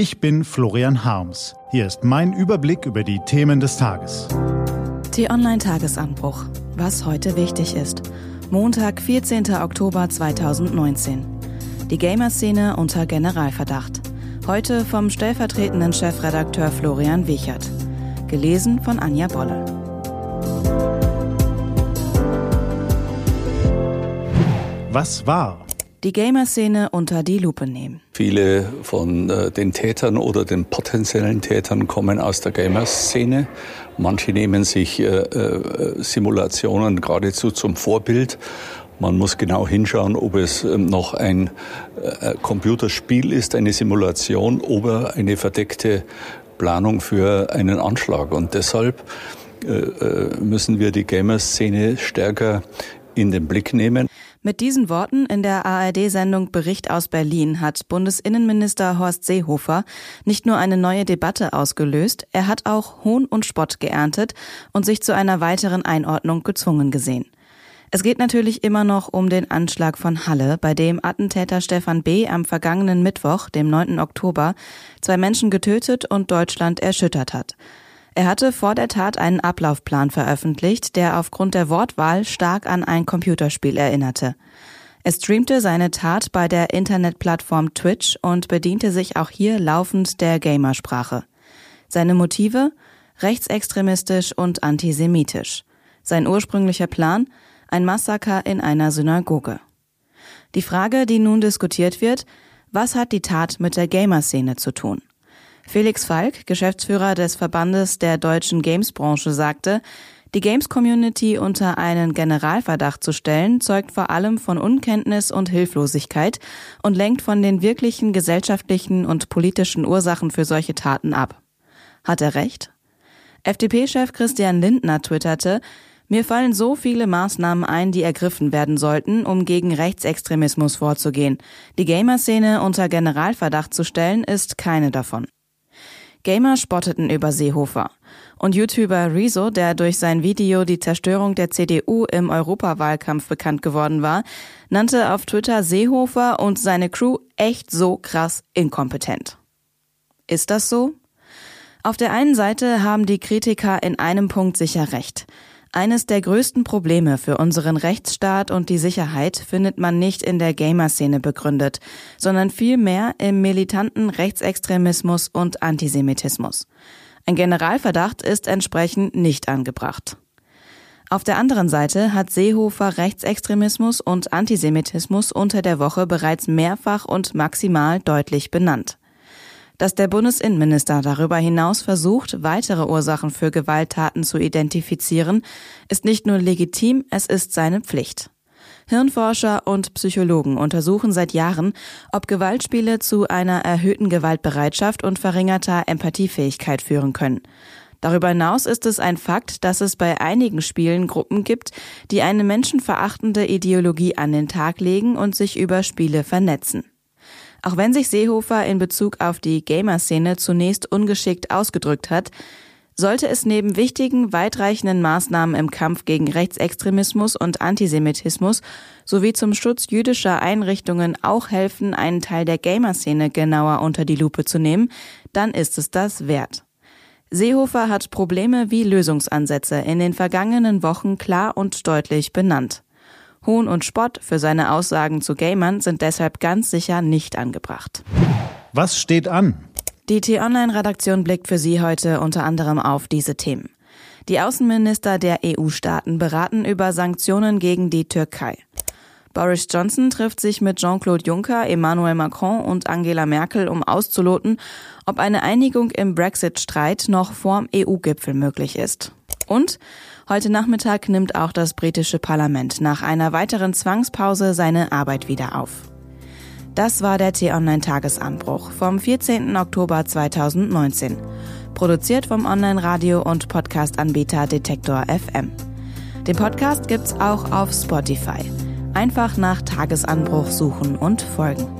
Ich bin Florian Harms. Hier ist mein Überblick über die Themen des Tages. T-Online-Tagesanbruch. Was heute wichtig ist. Montag, 14. Oktober 2019. Die Gamer-Szene unter Generalverdacht. Heute vom stellvertretenden Chefredakteur Florian Wichert. Gelesen von Anja Bolle. Was war? Die Gamer-Szene unter die Lupe nehmen. Viele von äh, den Tätern oder den potenziellen Tätern kommen aus der Gamer-Szene. Manche nehmen sich äh, äh, Simulationen geradezu zum Vorbild. Man muss genau hinschauen, ob es ähm, noch ein Computerspiel ist, eine Simulation oder eine verdeckte Planung für einen Anschlag. Und deshalb müssen wir die Gamer-Szene stärker in den Blick nehmen. Mit diesen Worten in der ARD-Sendung Bericht aus Berlin hat Bundesinnenminister Horst Seehofer nicht nur eine neue Debatte ausgelöst, er hat auch Hohn und Spott geerntet und sich zu einer weiteren Einordnung gezwungen gesehen. Es geht natürlich immer noch um den Anschlag von Halle, bei dem Attentäter Stefan B. am vergangenen Mittwoch, dem 9. Oktober, zwei Menschen getötet und Deutschland erschüttert hat. Er hatte vor der Tat einen Ablaufplan veröffentlicht, der aufgrund der Wortwahl stark an ein Computerspiel erinnerte. Er streamte seine Tat bei der Internetplattform Twitch und bediente sich auch hier laufend der Gamersprache. Seine Motive? Rechtsextremistisch und antisemitisch. Sein ursprünglicher Plan? Ein Massaker in einer Synagoge. Die Frage, die nun diskutiert wird, was hat die Tat mit der Gamerszene zu tun? Felix Falk, Geschäftsführer des Verbandes der deutschen Games-Branche, sagte, die Games-Community unter einen Generalverdacht zu stellen, zeugt vor allem von Unkenntnis und Hilflosigkeit und lenkt von den wirklichen gesellschaftlichen und politischen Ursachen für solche Taten ab. Hat er recht? FDP-Chef Christian Lindner twitterte, mir fallen so viele Maßnahmen ein, die ergriffen werden sollten, um gegen Rechtsextremismus vorzugehen. Die Gamer-Szene unter Generalverdacht zu stellen, ist keine davon. Gamer spotteten über Seehofer. Und YouTuber Rezo, der durch sein Video die Zerstörung der CDU im Europawahlkampf bekannt geworden war, nannte auf Twitter Seehofer und seine Crew echt so krass inkompetent. Ist das so? Auf der einen Seite haben die Kritiker in einem Punkt sicher recht. Eines der größten Probleme für unseren Rechtsstaat und die Sicherheit findet man nicht in der Gamer-Szene begründet, sondern vielmehr im militanten Rechtsextremismus und Antisemitismus. Ein Generalverdacht ist entsprechend nicht angebracht. Auf der anderen Seite hat Seehofer Rechtsextremismus und Antisemitismus unter der Woche bereits mehrfach und maximal deutlich benannt dass der Bundesinnenminister darüber hinaus versucht, weitere Ursachen für Gewalttaten zu identifizieren, ist nicht nur legitim, es ist seine Pflicht. Hirnforscher und Psychologen untersuchen seit Jahren, ob Gewaltspiele zu einer erhöhten Gewaltbereitschaft und verringerter Empathiefähigkeit führen können. Darüber hinaus ist es ein Fakt, dass es bei einigen Spielen Gruppen gibt, die eine menschenverachtende Ideologie an den Tag legen und sich über Spiele vernetzen. Auch wenn sich Seehofer in Bezug auf die Gamer-Szene zunächst ungeschickt ausgedrückt hat, sollte es neben wichtigen, weitreichenden Maßnahmen im Kampf gegen Rechtsextremismus und Antisemitismus sowie zum Schutz jüdischer Einrichtungen auch helfen, einen Teil der Gamer-Szene genauer unter die Lupe zu nehmen, dann ist es das wert. Seehofer hat Probleme wie Lösungsansätze in den vergangenen Wochen klar und deutlich benannt. Hohn und Spott für seine Aussagen zu Gamern sind deshalb ganz sicher nicht angebracht. Was steht an? Die T-Online-Redaktion blickt für Sie heute unter anderem auf diese Themen. Die Außenminister der EU-Staaten beraten über Sanktionen gegen die Türkei. Boris Johnson trifft sich mit Jean-Claude Juncker, Emmanuel Macron und Angela Merkel, um auszuloten, ob eine Einigung im Brexit-Streit noch vorm EU-Gipfel möglich ist. Und Heute Nachmittag nimmt auch das britische Parlament nach einer weiteren Zwangspause seine Arbeit wieder auf. Das war der T-Online-Tagesanbruch vom 14. Oktober 2019. Produziert vom Online-Radio- und Podcast-Anbieter Detektor FM. Den Podcast gibt's auch auf Spotify. Einfach nach Tagesanbruch suchen und folgen.